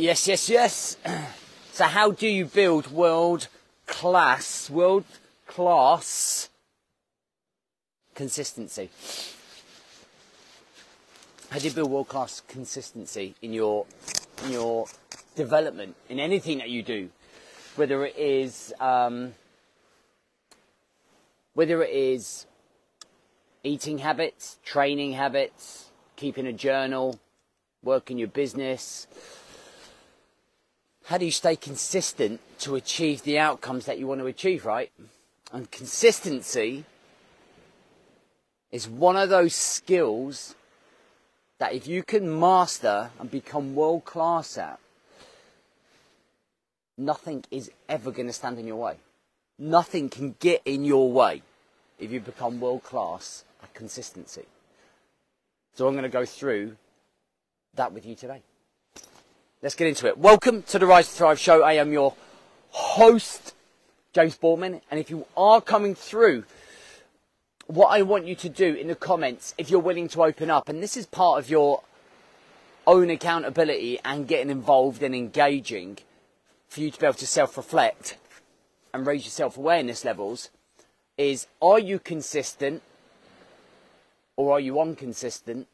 Yes, yes, yes. So, how do you build world class, world class consistency? How do you build world class consistency in your in your development in anything that you do, whether it is um, whether it is eating habits, training habits, keeping a journal, working your business how do you stay consistent to achieve the outcomes that you want to achieve, right? And consistency is one of those skills that if you can master and become world class at, nothing is ever going to stand in your way. Nothing can get in your way if you become world class at consistency. So I'm going to go through that with you today. Let's get into it. Welcome to the Rise to Thrive show. I am your host, James Boardman. And if you are coming through, what I want you to do in the comments, if you're willing to open up, and this is part of your own accountability and getting involved and engaging for you to be able to self reflect and raise your self awareness levels, is are you consistent or are you inconsistent?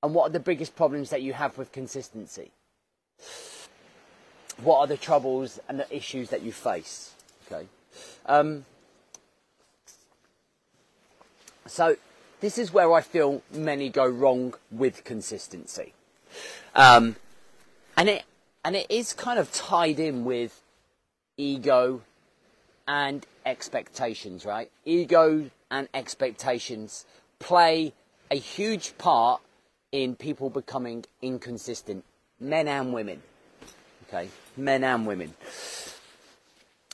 And what are the biggest problems that you have with consistency? What are the troubles and the issues that you face? Okay. Um, so this is where I feel many go wrong with consistency, um, and it and it is kind of tied in with ego and expectations, right? Ego and expectations play a huge part in people becoming inconsistent men and women. Okay, men and women.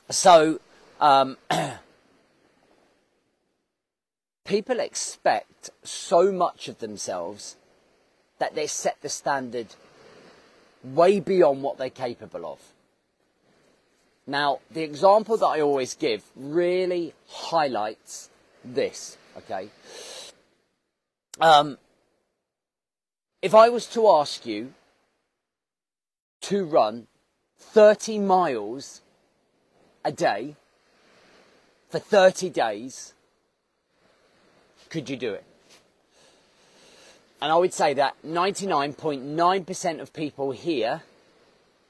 So, um, people expect so much of themselves that they set the standard way beyond what they're capable of. Now, the example that I always give really highlights this, okay? Um, if I was to ask you to run 30 miles a day for 30 days, could you do it? And I would say that 99.9% of people here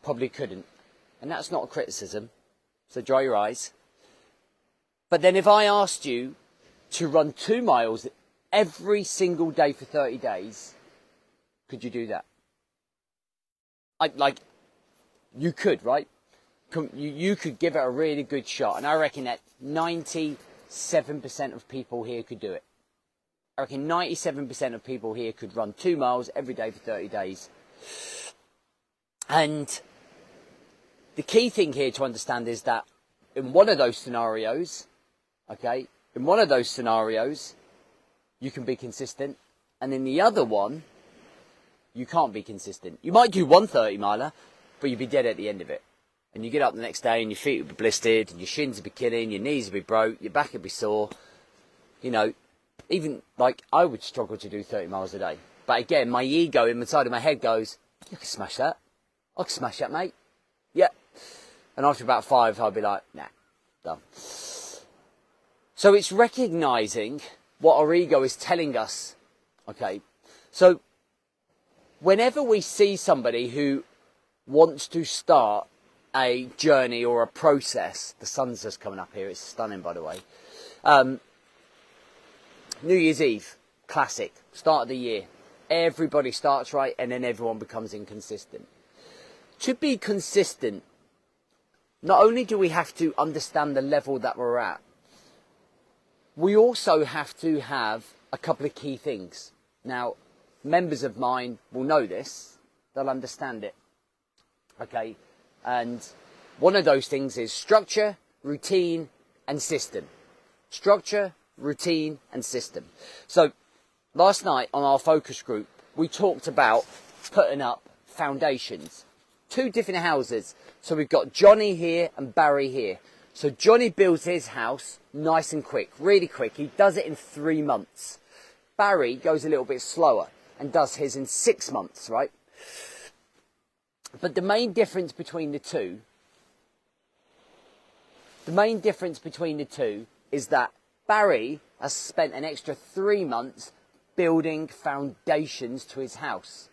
probably couldn't. And that's not a criticism, so dry your eyes. But then if I asked you to run two miles every single day for 30 days, could you do that? I, like, you could, right? You, you could give it a really good shot. And I reckon that 97% of people here could do it. I reckon 97% of people here could run two miles every day for 30 days. And the key thing here to understand is that in one of those scenarios, okay, in one of those scenarios, you can be consistent. And in the other one, you can't be consistent. You might do one 30 miler, but you'd be dead at the end of it. And you get up the next day and your feet would be blistered, and your shins would be killing, your knees would be broke, your back would be sore. You know, even like I would struggle to do 30 miles a day. But again, my ego in the side of my head goes, You can smash that. I can smash that, mate. Yeah. And after about five, I'd be like, Nah, done. So it's recognizing what our ego is telling us. Okay. So whenever we see somebody who wants to start a journey or a process, the sun's just coming up here, it's stunning by the way. Um, New Year's Eve, classic, start of the year. Everybody starts right and then everyone becomes inconsistent. To be consistent, not only do we have to understand the level that we're at, we also have to have a couple of key things. Now, members of mine will know this, they'll understand it. Okay? And one of those things is structure, routine, and system. Structure, routine, and system. So, last night on our focus group, we talked about putting up foundations. Two different houses. So we've got Johnny here and Barry here. So Johnny builds his house nice and quick, really quick. He does it in three months. Barry goes a little bit slower and does his in six months, right? But the main difference between the two, the main difference between the two is that Barry has spent an extra three months building foundations to his house.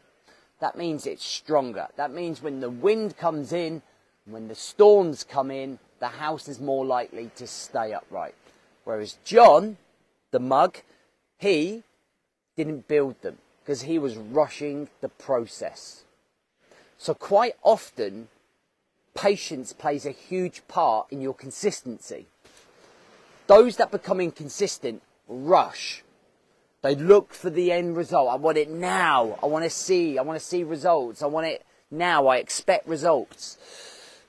That means it's stronger. That means when the wind comes in, when the storms come in, the house is more likely to stay upright. Whereas John, the mug, he didn't build them because he was rushing the process. So quite often, patience plays a huge part in your consistency. Those that become inconsistent rush. They look for the end result. I want it now. I want to see. I want to see results. I want it now. I expect results.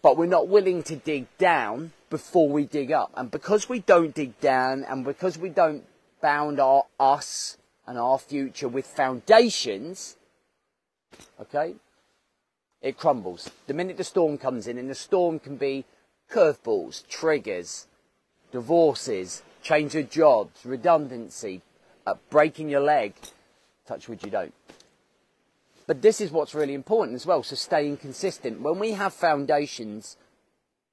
But we're not willing to dig down before we dig up. And because we don't dig down and because we don't bound our us and our future with foundations, okay, it crumbles. The minute the storm comes in, and the storm can be curveballs, triggers, divorces, change of jobs, redundancy, uh, breaking your leg. Touch wood, you don't. But this is what's really important as well. So staying consistent. When we have foundations,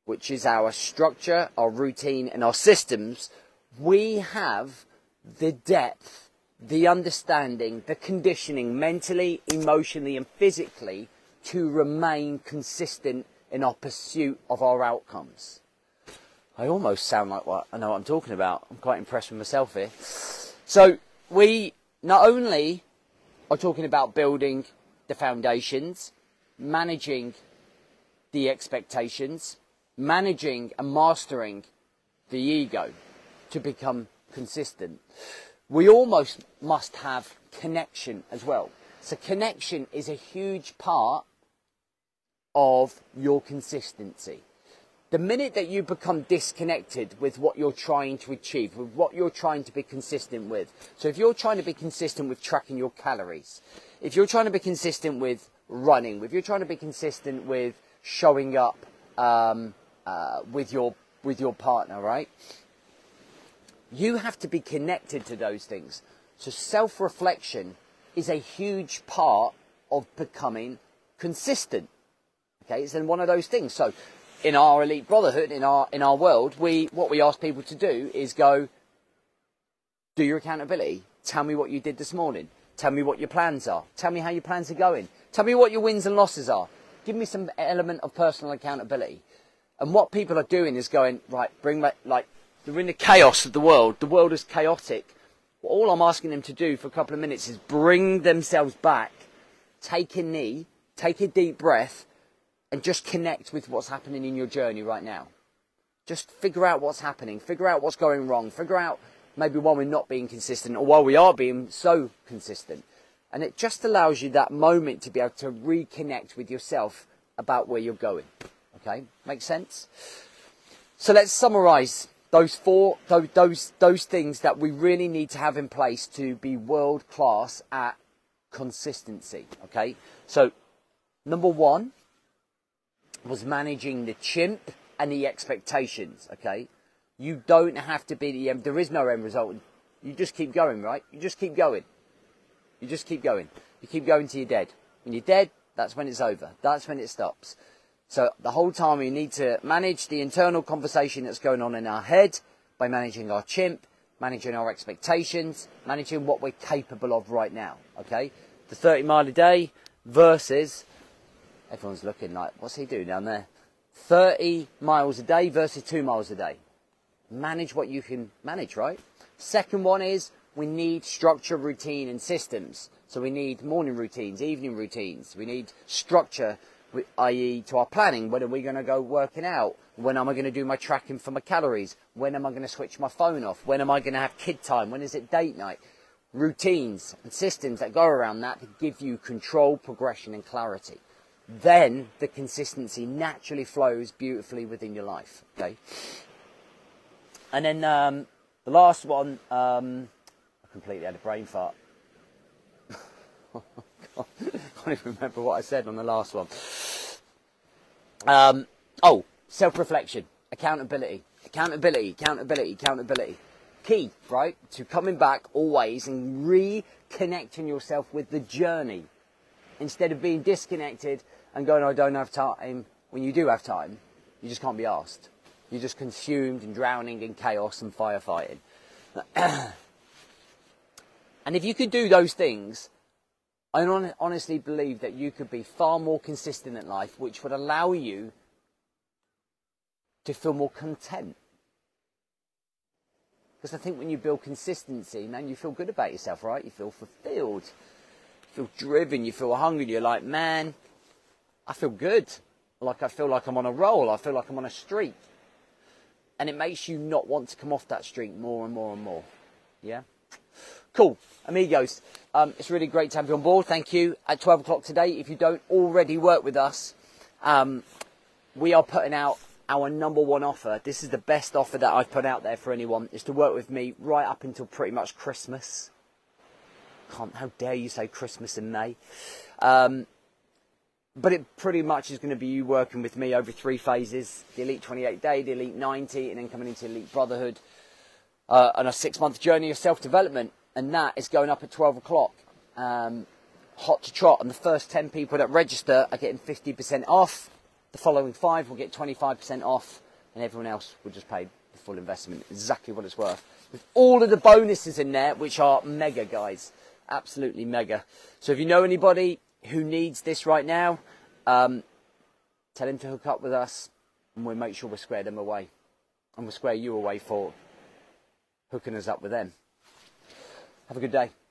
which is our structure, our routine, and our systems, we have the depth, the understanding, the conditioning mentally, emotionally, and physically to remain consistent in our pursuit of our outcomes. I almost sound like what I know what I'm talking about. I'm quite impressed with myself here. So we not only are talking about building the foundations, managing the expectations, managing and mastering the ego to become consistent. We almost must have connection as well. So connection is a huge part of your consistency. The minute that you become disconnected with what you're trying to achieve, with what you're trying to be consistent with. So if you're trying to be consistent with tracking your calories, if you're trying to be consistent with running, if you're trying to be consistent with showing up um, uh, with your with your partner, right? You have to be connected to those things. So self-reflection is a huge part of becoming consistent. Okay, it's then one of those things. So, in our elite brotherhood, in our in our world, we what we ask people to do is go, do your accountability. Tell me what you did this morning. Tell me what your plans are. Tell me how your plans are going. Tell me what your wins and losses are. Give me some element of personal accountability. And what people are doing is going right. Bring my like they're in the chaos of the world. The world is chaotic. All I'm asking them to do for a couple of minutes is bring themselves back, take a knee, take a deep breath, and just connect with what's happening in your journey right now. Just figure out what's happening, figure out what's going wrong, figure out maybe why we're not being consistent or why we are being so consistent. And it just allows you that moment to be able to reconnect with yourself about where you're going. Okay? Makes sense? So let's summarize those four, those, those, things that we really need to have in place to be world class at consistency. Okay? So, number one, was managing the chimp and the expectations, okay? You don't have to be the end. There is no end result. You just keep going, right? You just keep going. You just keep going. You keep going till you're dead. When you're dead, that's when it's over. That's when it stops. So the whole time we need to manage the internal conversation that's going on in our head by managing our chimp, managing our expectations, managing what we're capable of right now. Okay? The 30 mile a day versus Everyone's looking like, what's he doing down there? 30 miles a day versus 2 miles a day. Manage what you can manage, right? Second one is we need structure, routine, and systems. So we need morning routines, evening routines. We need structure, i.e., to our planning. When are we going to go working out? When am I going to do my tracking for my calories? When am I going to switch my phone off? When am I going to have kid time? When is it date night? Routines and systems that go around that to give you control, progression, and clarity then the consistency naturally flows beautifully within your life. Okay. And then um, the last one, um, I completely had a brain fart. I can't even remember what I said on the last one. Um, oh, self-reflection, accountability, accountability, accountability, accountability. Key, right, to coming back always and reconnecting yourself with the journey instead of being disconnected and going, I don't have time, when you do have time, you just can't be asked. You're just consumed and drowning in chaos and firefighting. and if you could do those things, I honestly believe that you could be far more consistent in life, which would allow you to feel more content. Because I think when you build consistency, man, you feel good about yourself, right? You feel fulfilled, you feel driven, you feel hungry. You're like, man, I feel good. Like I feel like I'm on a roll. I feel like I'm on a streak. And it makes you not want to come off that streak more and more and more. Yeah? Cool. Amigos, um, it's really great to have you on board. Thank you. At 12 o'clock today, if you don't already work with us, um, we are putting out our number one offer. This is the best offer that I've put out there for anyone, is to work with me right up until pretty much Christmas. Can't, how dare you say Christmas in May? Um, but it pretty much is going to be you working with me over three phases the Elite 28 day, the Elite 90, and then coming into Elite Brotherhood uh, on a six month journey of self development. And that is going up at 12 o'clock, um, hot to trot. And the first 10 people that register are getting 50% off. The following five will get 25% off, and everyone else will just pay the full investment, exactly what it's worth. With all of the bonuses in there, which are mega, guys. Absolutely mega. So if you know anybody who needs this right now, um, tell him to hook up with us and we'll make sure we square them away. And we'll square you away for hooking us up with them. Have a good day.